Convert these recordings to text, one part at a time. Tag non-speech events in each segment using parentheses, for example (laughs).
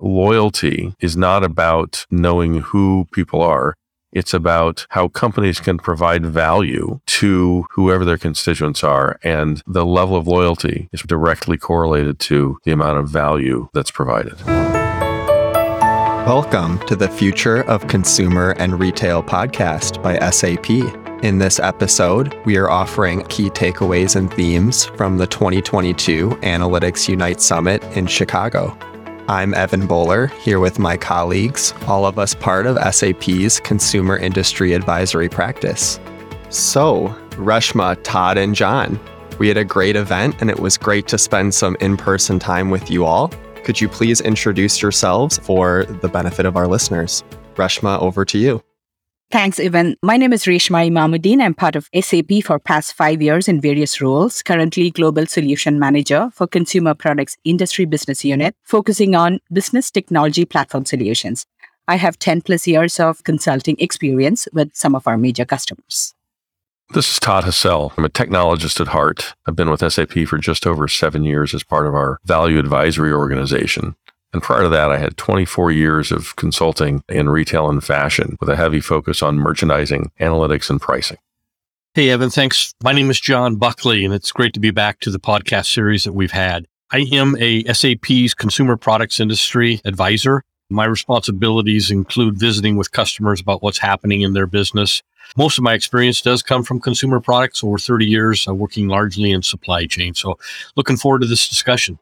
loyalty is not about knowing who people are. It's about how companies can provide value to whoever their constituents are. And the level of loyalty is directly correlated to the amount of value that's provided. Welcome to the Future of Consumer and Retail podcast by SAP. In this episode, we are offering key takeaways and themes from the 2022 Analytics Unite Summit in Chicago. I'm Evan Bowler, here with my colleagues, all of us part of SAP's Consumer Industry Advisory Practice. So, Reshma, Todd, and John, we had a great event and it was great to spend some in person time with you all. Could you please introduce yourselves for the benefit of our listeners? Reshma, over to you. Thanks, Evan. My name is Reshma Imamuddin. I'm part of SAP for past five years in various roles. Currently, Global Solution Manager for Consumer Products Industry Business Unit, focusing on business technology platform solutions. I have 10 plus years of consulting experience with some of our major customers. This is Todd Hassell. I'm a technologist at heart. I've been with SAP for just over seven years as part of our value advisory organization. And prior to that, I had 24 years of consulting in retail and fashion with a heavy focus on merchandising, analytics, and pricing. Hey, Evan, thanks. My name is John Buckley, and it's great to be back to the podcast series that we've had. I am a SAP's consumer products industry advisor. My responsibilities include visiting with customers about what's happening in their business. Most of my experience does come from consumer products over 30 years, uh, working largely in supply chain. So, looking forward to this discussion.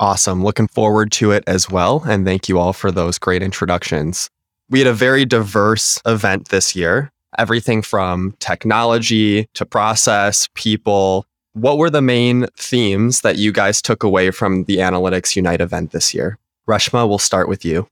Awesome. Looking forward to it as well. And thank you all for those great introductions. We had a very diverse event this year, everything from technology to process, people. What were the main themes that you guys took away from the Analytics Unite event this year? Reshma, we'll start with you.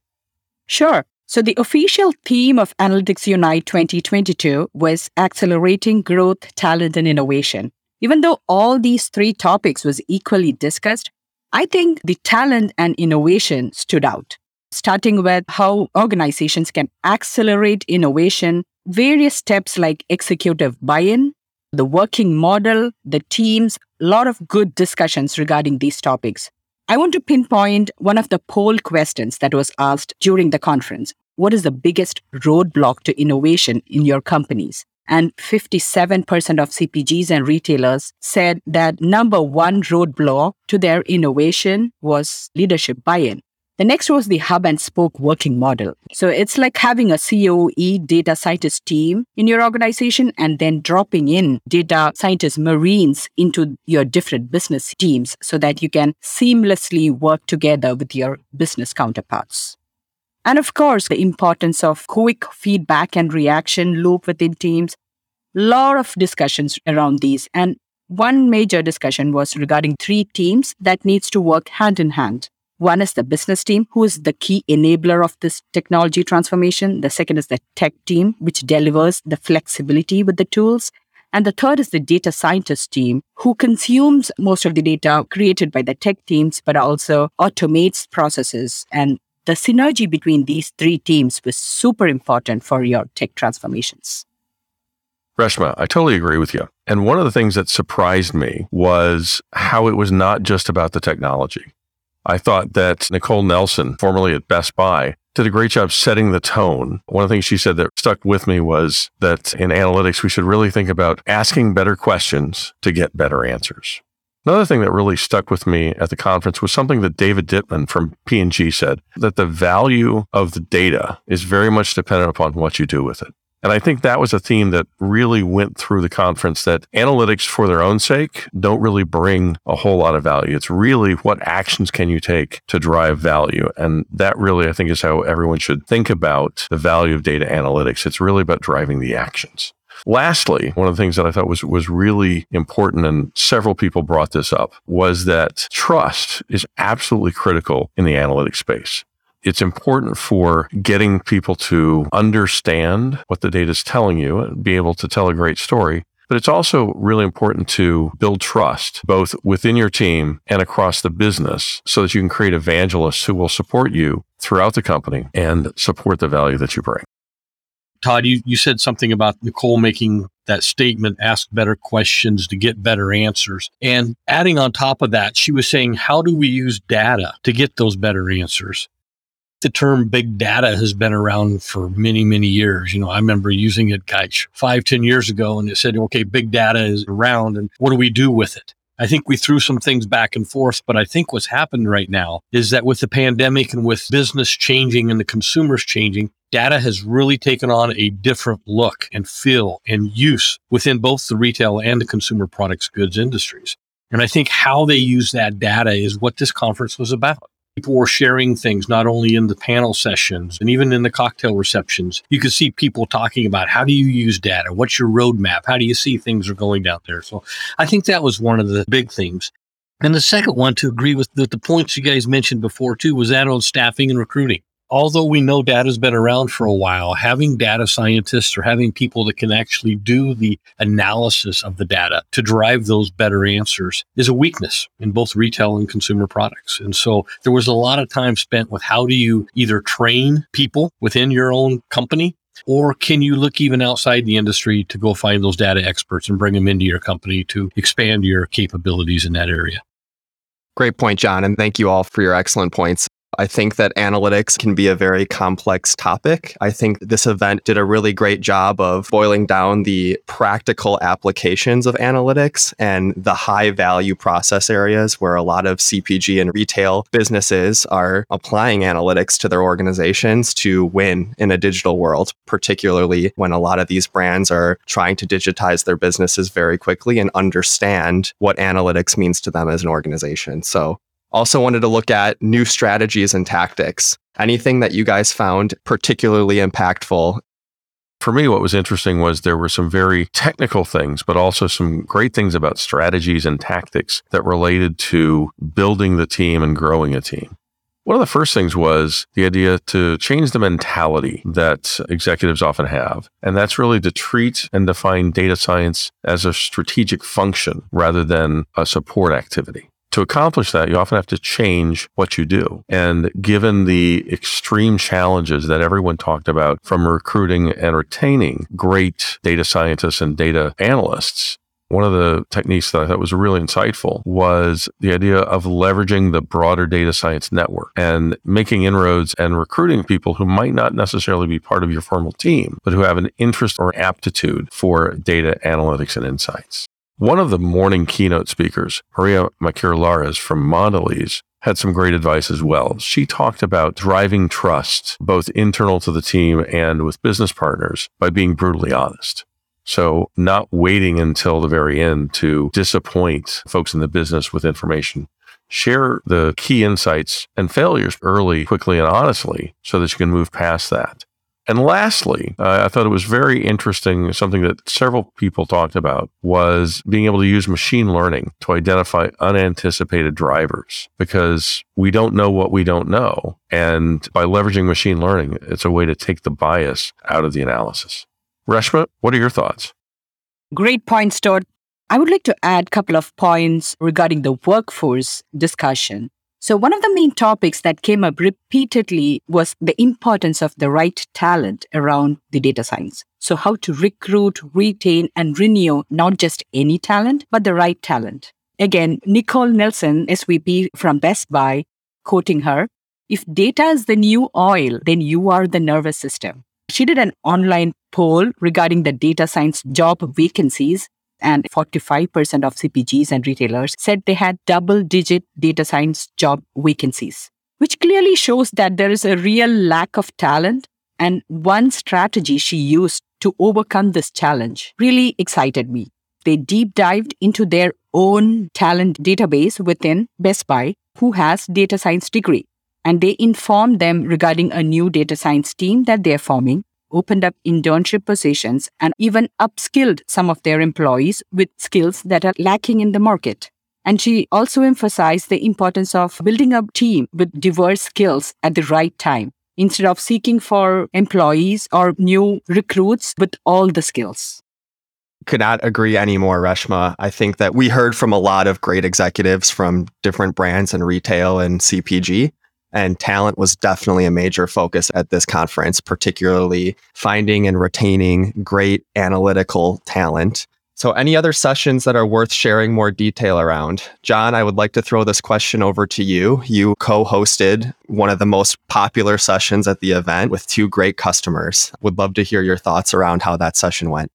Sure. So, the official theme of Analytics Unite 2022 was accelerating growth, talent, and innovation. Even though all these three topics was equally discussed, I think the talent and innovation stood out, starting with how organizations can accelerate innovation, various steps like executive buy in, the working model, the teams, a lot of good discussions regarding these topics. I want to pinpoint one of the poll questions that was asked during the conference. What is the biggest roadblock to innovation in your companies? And 57% of CPGs and retailers said that number one roadblock to their innovation was leadership buy in. The next was the hub and spoke working model. So it's like having a COE data scientist team in your organization and then dropping in data scientist marines into your different business teams so that you can seamlessly work together with your business counterparts. And of course, the importance of quick feedback and reaction loop within teams. Lot of discussions around these. And one major discussion was regarding three teams that needs to work hand in hand. One is the business team, who is the key enabler of this technology transformation. The second is the tech team, which delivers the flexibility with the tools. And the third is the data scientist team, who consumes most of the data created by the tech teams, but also automates processes and the synergy between these three teams was super important for your tech transformations. Reshma, I totally agree with you. And one of the things that surprised me was how it was not just about the technology. I thought that Nicole Nelson, formerly at Best Buy, did a great job setting the tone. One of the things she said that stuck with me was that in analytics, we should really think about asking better questions to get better answers. Another thing that really stuck with me at the conference was something that David Dittman from P&G said, that the value of the data is very much dependent upon what you do with it. And I think that was a theme that really went through the conference that analytics for their own sake don't really bring a whole lot of value. It's really what actions can you take to drive value. And that really, I think, is how everyone should think about the value of data analytics. It's really about driving the actions. Lastly, one of the things that I thought was, was really important, and several people brought this up, was that trust is absolutely critical in the analytics space. It's important for getting people to understand what the data is telling you and be able to tell a great story. But it's also really important to build trust both within your team and across the business so that you can create evangelists who will support you throughout the company and support the value that you bring. Todd, you, you said something about Nicole making that statement, ask better questions to get better answers. And adding on top of that, she was saying, how do we use data to get those better answers? the term big data has been around for many, many years. You know, I remember using it, gosh, five, ten years ago, and it said, okay, big data is around, and what do we do with it? I think we threw some things back and forth, but I think what's happened right now is that with the pandemic and with business changing and the consumers changing, data has really taken on a different look and feel and use within both the retail and the consumer products goods industries. And I think how they use that data is what this conference was about people were sharing things not only in the panel sessions and even in the cocktail receptions. You could see people talking about how do you use data? What's your roadmap? How do you see things are going down there? So I think that was one of the big themes. And the second one, to agree with the, the points you guys mentioned before too, was that on staffing and recruiting although we know data's been around for a while, having data scientists or having people that can actually do the analysis of the data to drive those better answers is a weakness in both retail and consumer products. And so there was a lot of time spent with how do you either train people within your own company or can you look even outside the industry to go find those data experts and bring them into your company to expand your capabilities in that area? Great point, John. And thank you all for your excellent points. I think that analytics can be a very complex topic. I think this event did a really great job of boiling down the practical applications of analytics and the high value process areas where a lot of CPG and retail businesses are applying analytics to their organizations to win in a digital world, particularly when a lot of these brands are trying to digitize their businesses very quickly and understand what analytics means to them as an organization. So also, wanted to look at new strategies and tactics. Anything that you guys found particularly impactful? For me, what was interesting was there were some very technical things, but also some great things about strategies and tactics that related to building the team and growing a team. One of the first things was the idea to change the mentality that executives often have. And that's really to treat and define data science as a strategic function rather than a support activity to accomplish that, you often have to change what you do. And given the extreme challenges that everyone talked about from recruiting and retaining great data scientists and data analysts, one of the techniques that I thought was really insightful was the idea of leveraging the broader data science network and making inroads and recruiting people who might not necessarily be part of your formal team, but who have an interest or aptitude for data analytics and insights. One of the morning keynote speakers, Maria Maquir from Mondelez, had some great advice as well. She talked about driving trust, both internal to the team and with business partners, by being brutally honest. So, not waiting until the very end to disappoint folks in the business with information. Share the key insights and failures early, quickly, and honestly so that you can move past that. And lastly, uh, I thought it was very interesting. Something that several people talked about was being able to use machine learning to identify unanticipated drivers because we don't know what we don't know. And by leveraging machine learning, it's a way to take the bias out of the analysis. Reshma, what are your thoughts? Great points, Todd. I would like to add a couple of points regarding the workforce discussion. So, one of the main topics that came up repeatedly was the importance of the right talent around the data science. So, how to recruit, retain, and renew not just any talent, but the right talent. Again, Nicole Nelson, SVP from Best Buy, quoting her If data is the new oil, then you are the nervous system. She did an online poll regarding the data science job vacancies and 45% of CPGs and retailers said they had double digit data science job vacancies, which clearly shows that there is a real lack of talent. And one strategy she used to overcome this challenge really excited me. They deep dived into their own talent database within Best Buy, who has data science degree, and they informed them regarding a new data science team that they're forming opened up internship positions, and even upskilled some of their employees with skills that are lacking in the market. And she also emphasized the importance of building a team with diverse skills at the right time instead of seeking for employees or new recruits with all the skills. Could not agree anymore, Reshma. I think that we heard from a lot of great executives from different brands and retail and CPG and talent was definitely a major focus at this conference, particularly finding and retaining great analytical talent So, any other sessions that are worth sharing more detail around? John, I would like to throw this question over to you. You co hosted one of the most popular sessions at the event with two great customers. Would love to hear your thoughts around how that session went.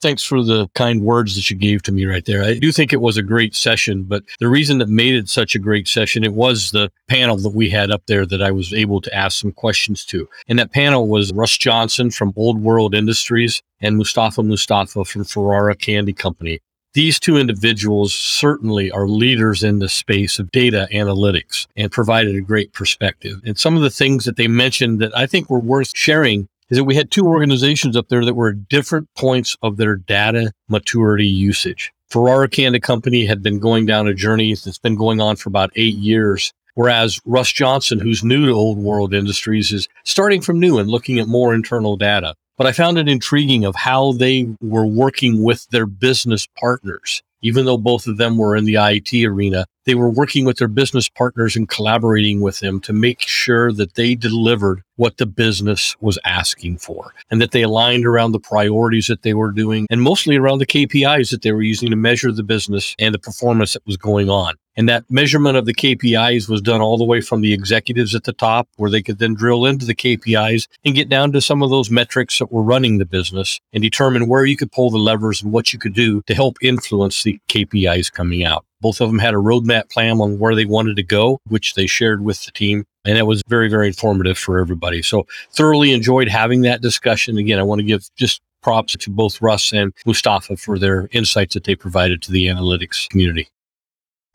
Thanks for the kind words that you gave to me right there. I do think it was a great session, but the reason that made it such a great session, it was the panel that we had up there that I was able to ask some questions to. And that panel was Russ Johnson from Old World Industries and Mustafa Mustafa from Ferrara Candy Company. These two individuals certainly are leaders in the space of data analytics and provided a great perspective. And some of the things that they mentioned that I think were worth sharing is that we had two organizations up there that were at different points of their data maturity usage. Ferrara Candy Company had been going down a journey that's been going on for about eight years. Whereas Russ Johnson, who's new to Old World Industries, is starting from new and looking at more internal data. But I found it intriguing of how they were working with their business partners. Even though both of them were in the IT arena, they were working with their business partners and collaborating with them to make sure that they delivered what the business was asking for and that they aligned around the priorities that they were doing and mostly around the KPIs that they were using to measure the business and the performance that was going on. And that measurement of the KPIs was done all the way from the executives at the top, where they could then drill into the KPIs and get down to some of those metrics that were running the business and determine where you could pull the levers and what you could do to help influence the KPIs coming out. Both of them had a roadmap plan on where they wanted to go, which they shared with the team. And it was very, very informative for everybody. So thoroughly enjoyed having that discussion. Again, I want to give just props to both Russ and Mustafa for their insights that they provided to the analytics community.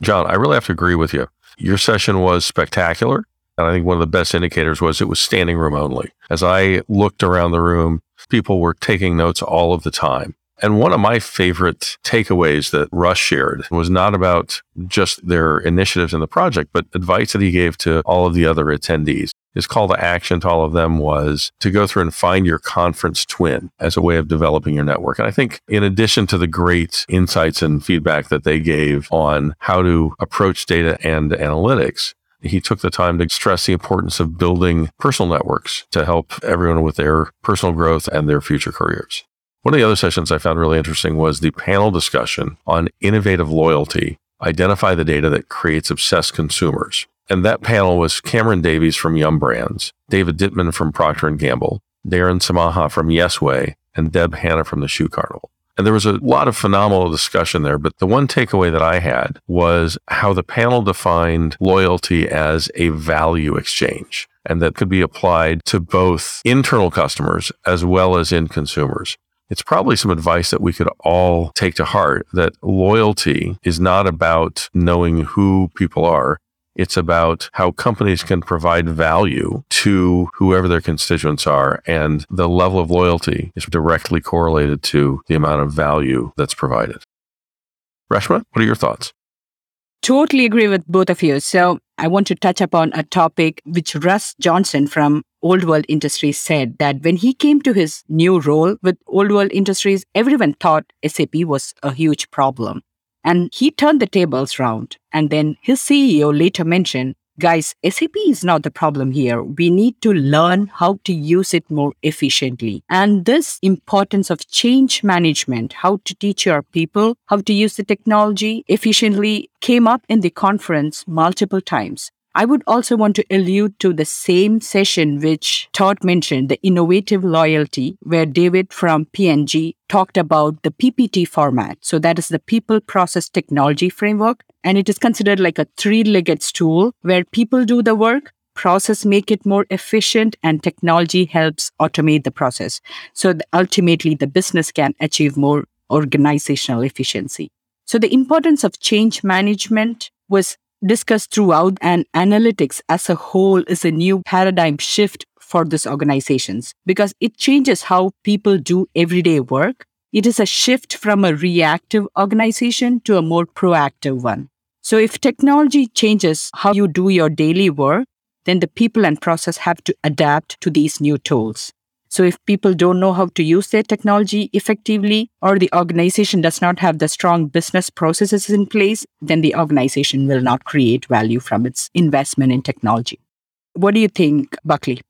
John, I really have to agree with you. Your session was spectacular. And I think one of the best indicators was it was standing room only. As I looked around the room, people were taking notes all of the time. And one of my favorite takeaways that Russ shared was not about just their initiatives in the project, but advice that he gave to all of the other attendees. His call to action to all of them was to go through and find your conference twin as a way of developing your network. And I think in addition to the great insights and feedback that they gave on how to approach data and analytics, he took the time to stress the importance of building personal networks to help everyone with their personal growth and their future careers. One of the other sessions I found really interesting was the panel discussion on innovative loyalty, identify the data that creates obsessed consumers. And that panel was Cameron Davies from Yum Brands, David Dittman from Procter & Gamble, Darren Samaha from Yesway, and Deb Hanna from the Shoe Carnival. And there was a lot of phenomenal discussion there, but the one takeaway that I had was how the panel defined loyalty as a value exchange and that could be applied to both internal customers as well as in consumers it's probably some advice that we could all take to heart that loyalty is not about knowing who people are. It's about how companies can provide value to whoever their constituents are. And the level of loyalty is directly correlated to the amount of value that's provided. Reshma, what are your thoughts? Totally agree with both of you. So I want to touch upon a topic which Russ Johnson from Old World Industries said that when he came to his new role with Old World Industries, everyone thought SAP was a huge problem. And he turned the tables round. And then his CEO later mentioned guys, SAP is not the problem here. We need to learn how to use it more efficiently. And this importance of change management, how to teach your people how to use the technology efficiently came up in the conference multiple times. I would also want to allude to the same session which Todd mentioned, the innovative loyalty, where David from P&G talked about the PPT format. So that is the people process technology framework. And it is considered like a three legged stool where people do the work, process make it more efficient and technology helps automate the process. So ultimately the business can achieve more organizational efficiency. So the importance of change management was discussed throughout, and analytics as a whole is a new paradigm shift for these organizations because it changes how people do everyday work. It is a shift from a reactive organization to a more proactive one. So, if technology changes how you do your daily work, then the people and process have to adapt to these new tools. So if people don't know how to use their technology effectively or the organization does not have the strong business processes in place, then the organization will not create value from its investment in technology. What do you think, Buckley?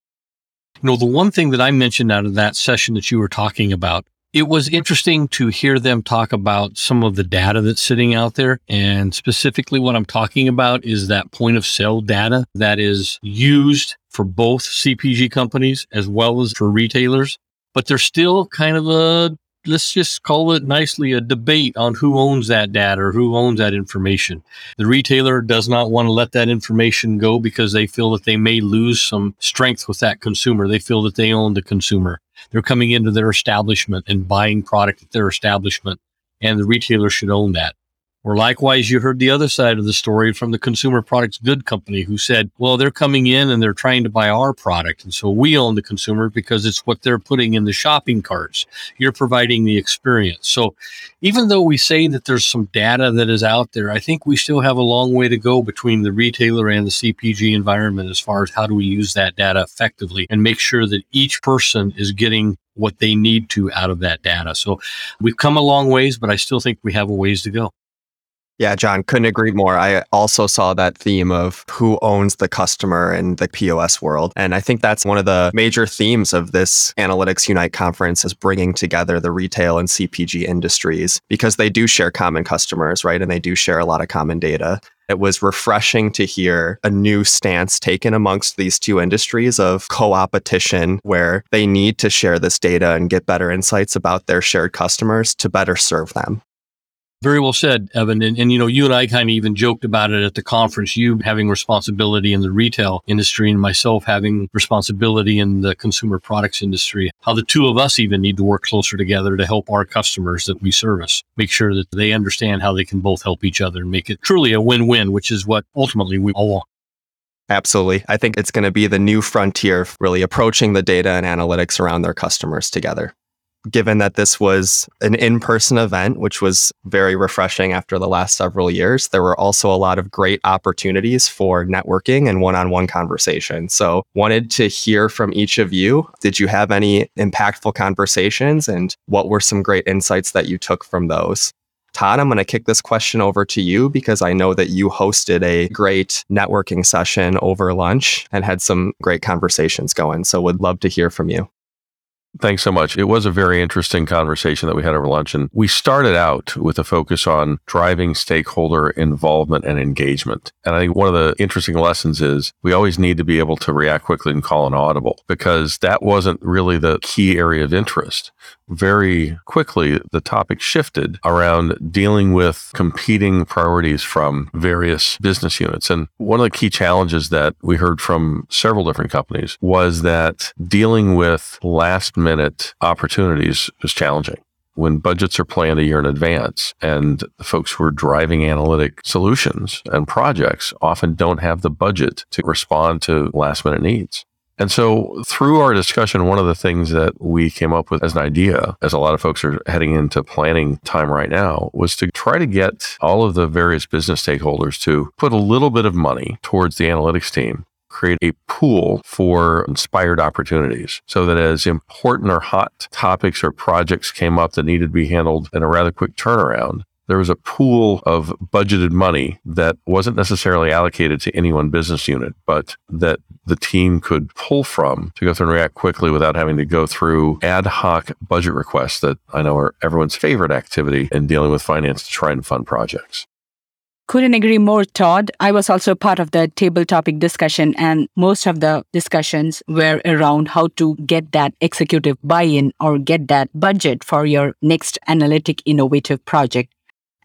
You know, the one thing that I mentioned out of that session that you were talking about It was interesting to hear them talk about some of the data that's sitting out there. And specifically, what I'm talking about is that point of sale data that is used for both CPG companies as well as for retailers. But there's still kind of a let's just call it nicely a debate on who owns that data or who owns that information. The retailer does not want to let that information go because they feel that they may lose some strength with that consumer. They feel that they own the consumer. They're coming into their establishment and buying product at their establishment, and the retailer should own that. Or likewise, you heard the other side of the story from the consumer products good company who said, well, they're coming in and they're trying to buy our product. And so we own the consumer because it's what they're putting in the shopping carts. You're providing the experience. So even though we say that there's some data that is out there, I think we still have a long way to go between the retailer and the CPG environment as far as how do we use that data effectively and make sure that each person is getting what they need to out of that data. So we've come a long ways, but I still think we have a ways to go. Yeah, John, couldn't agree more. I also saw that theme of who owns the customer in the POS world. And I think that's one of the major themes of this Analytics Unite conference is bringing together the retail and CPG industries because they do share common customers, right? And they do share a lot of common data. It was refreshing to hear a new stance taken amongst these two industries of co-opetition where they need to share this data and get better insights about their shared customers to better serve them. Very well said, Evan. And, and, you know, you and I kind of even joked about it at the conference, you having responsibility in the retail industry and myself having responsibility in the consumer products industry, how the two of us even need to work closer together to help our customers that we service, make sure that they understand how they can both help each other and make it truly a win-win, which is what ultimately we all want. Absolutely. I think it's going to be the new frontier, really approaching the data and analytics around their customers together given that this was an in person event, which was very refreshing after the last several years, there were also a lot of great opportunities for networking and one on one conversation. So, wanted to hear from each of you. Did you have any impactful conversations and what were some great insights that you took from those? Todd, I'm going to kick this question over to you because I know that you hosted a great networking session over lunch and had some great conversations going. So, would love to hear from you. Thanks so much. It was a very interesting conversation that we had over lunch. And we started out with a focus on driving stakeholder involvement and engagement. And I think one of the interesting lessons is we always need to be able to react quickly and call an audible because that wasn't really the key area of interest very quickly, the topic shifted around dealing with competing priorities from various business units. And one of the key challenges that we heard from several different companies was that dealing with last minute opportunities was challenging when budgets are planned a year in advance and the folks who are driving analytic solutions and projects often don't have the budget to respond to last minute needs. And so through our discussion, one of the things that we came up with as an idea, as a lot of folks are heading into planning time right now, was to try to get all of the various business stakeholders to put a little bit of money towards the analytics team create a pool for inspired opportunities so that as important or hot topics or projects came up that needed to be handled in a rather quick turnaround, there was a pool of budgeted money that wasn't necessarily allocated to any one business unit, but that the team could pull from to go through and react quickly without having to go through ad hoc budget requests that I know are everyone's favorite activity in dealing with finance to try and fund projects. Couldn't agree more, Todd. I was also part of the table topic discussion, and most of the discussions were around how to get that executive buy in or get that budget for your next analytic innovative project.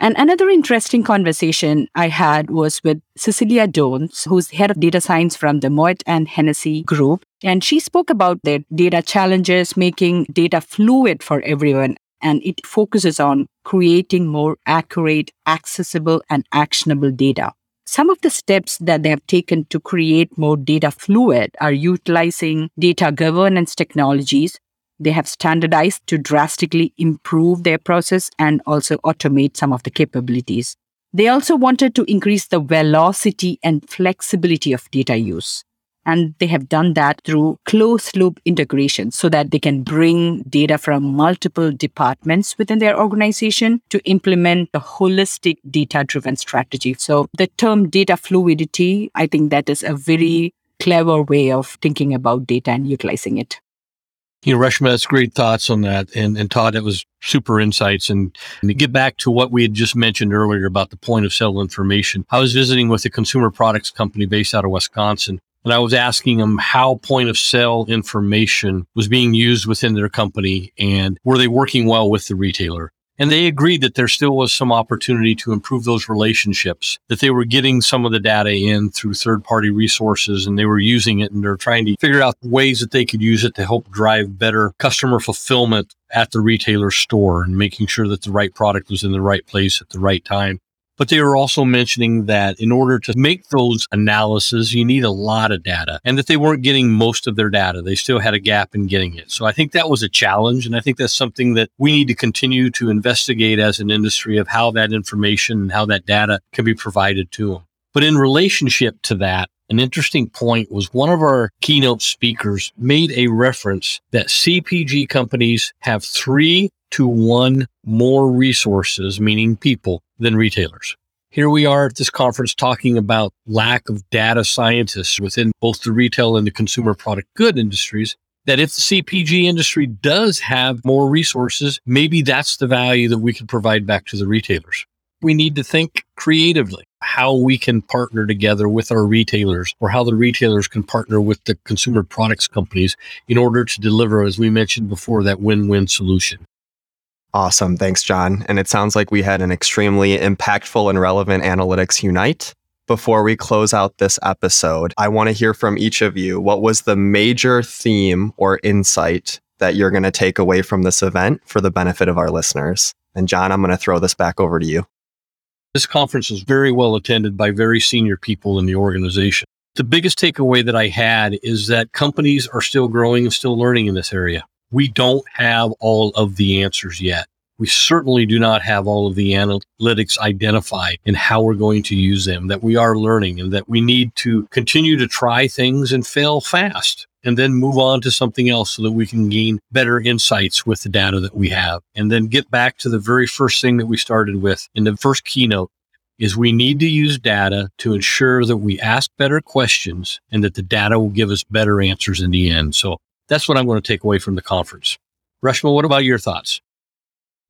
And another interesting conversation I had was with Cecilia Jones, who's head of data science from the Moët and Hennessy Group. And she spoke about their data challenges, making data fluid for everyone. And it focuses on creating more accurate, accessible, and actionable data. Some of the steps that they have taken to create more data fluid are utilizing data governance technologies they have standardized to drastically improve their process and also automate some of the capabilities. They also wanted to increase the velocity and flexibility of data use. And they have done that through closed loop integration so that they can bring data from multiple departments within their organization to implement a holistic data driven strategy. So the term data fluidity, I think that is a very clever way of thinking about data and utilizing it. You know, Reshma, that's great thoughts on that. And, and Todd, that was super insights. And, and to get back to what we had just mentioned earlier about the point of sale information, I was visiting with a consumer products company based out of Wisconsin. And I was asking them how point of sale information was being used within their company and were they working well with the retailer? And they agreed that there still was some opportunity to improve those relationships, that they were getting some of the data in through third party resources and they were using it and they're trying to figure out ways that they could use it to help drive better customer fulfillment at the retailer store and making sure that the right product was in the right place at the right time. But they were also mentioning that in order to make those analyses, you need a lot of data and that they weren't getting most of their data. They still had a gap in getting it. So I think that was a challenge. And I think that's something that we need to continue to investigate as an industry of how that information and how that data can be provided to them. But in relationship to that, an interesting point was one of our keynote speakers made a reference that CPG companies have three to one more resources, meaning people, than retailers. Here we are at this conference talking about lack of data scientists within both the retail and the consumer product good industries. That if the CPG industry does have more resources, maybe that's the value that we can provide back to the retailers. We need to think creatively how we can partner together with our retailers or how the retailers can partner with the consumer products companies in order to deliver, as we mentioned before, that win win solution. Awesome. Thanks, John. And it sounds like we had an extremely impactful and relevant Analytics Unite. Before we close out this episode, I want to hear from each of you. What was the major theme or insight that you're going to take away from this event for the benefit of our listeners? And John, I'm going to throw this back over to you. This conference was very well attended by very senior people in the organization. The biggest takeaway that I had is that companies are still growing and still learning in this area we don't have all of the answers yet. We certainly do not have all of the analytics identified and how we're going to use them, that we are learning and that we need to continue to try things and fail fast and then move on to something else so that we can gain better insights with the data that we have. And then get back to the very first thing that we started with in the first keynote is we need to use data to ensure that we ask better questions and that the data will give us better answers in the end. So that's what I'm going to take away from the conference. Reshma, what about your thoughts?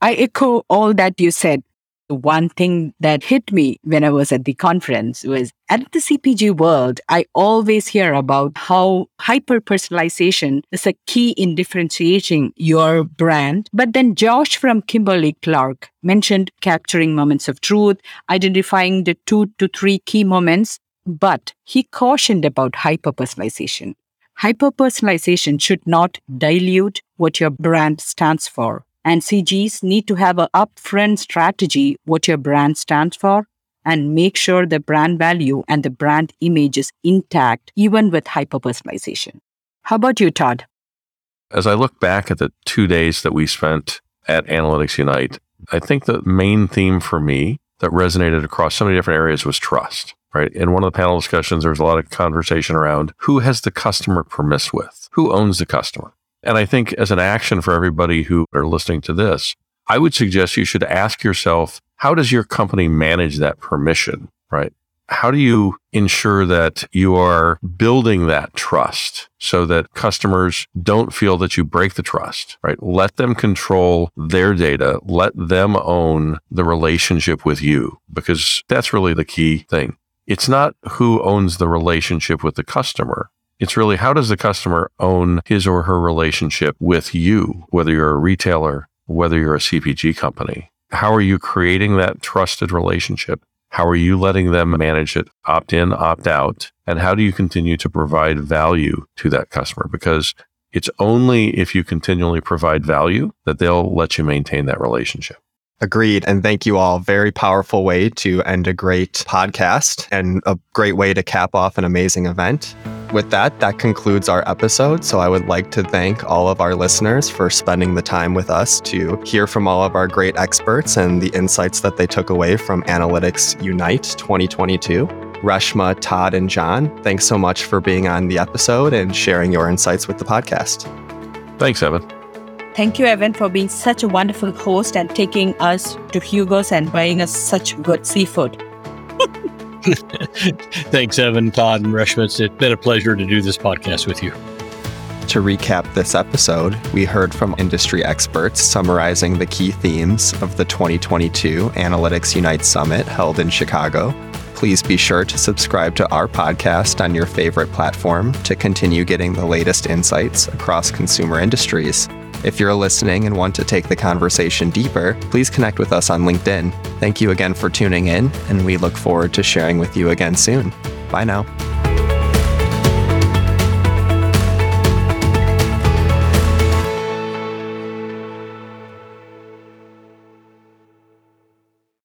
I echo all that you said. The one thing that hit me when I was at the conference was at the CPG world, I always hear about how hyper personalization is a key in differentiating your brand. But then Josh from Kimberly Clark mentioned capturing moments of truth, identifying the two to three key moments, but he cautioned about hyper personalization. Hyperpersonalization should not dilute what your brand stands for. And CGs need to have an upfront strategy what your brand stands for and make sure the brand value and the brand image is intact even with hyperpersonalization. How about you, Todd? As I look back at the two days that we spent at Analytics Unite, I think the main theme for me that resonated across so many different areas was trust right? In one of the panel discussions, there was a lot of conversation around who has the customer permissed with, who owns the customer. And I think as an action for everybody who are listening to this, I would suggest you should ask yourself, how does your company manage that permission, right? How do you ensure that you are building that trust so that customers don't feel that you break the trust, right? Let them control their data. Let them own the relationship with you because that's really the key thing it's not who owns the relationship with the customer. It's really how does the customer own his or her relationship with you, whether you're a retailer, whether you're a CPG company? How are you creating that trusted relationship? How are you letting them manage it, opt in, opt out? And how do you continue to provide value to that customer? Because it's only if you continually provide value that they'll let you maintain that relationship. Agreed. And thank you all. Very powerful way to end a great podcast and a great way to cap off an amazing event. With that, that concludes our episode. So I would like to thank all of our listeners for spending the time with us to hear from all of our great experts and the insights that they took away from Analytics Unite 2022. Reshma, Todd, and John, thanks so much for being on the episode and sharing your insights with the podcast. Thanks, Evan. Thank you, Evan, for being such a wonderful host and taking us to Hugo's and buying us such good seafood. (laughs) Thanks, Evan, Todd, and Reshma. It's been a pleasure to do this podcast with you. To recap this episode, we heard from industry experts summarizing the key themes of the 2022 Analytics Unite Summit held in Chicago. Please be sure to subscribe to our podcast on your favorite platform to continue getting the latest insights across consumer industries. If you're listening and want to take the conversation deeper, please connect with us on LinkedIn. Thank you again for tuning in, and we look forward to sharing with you again soon. Bye now.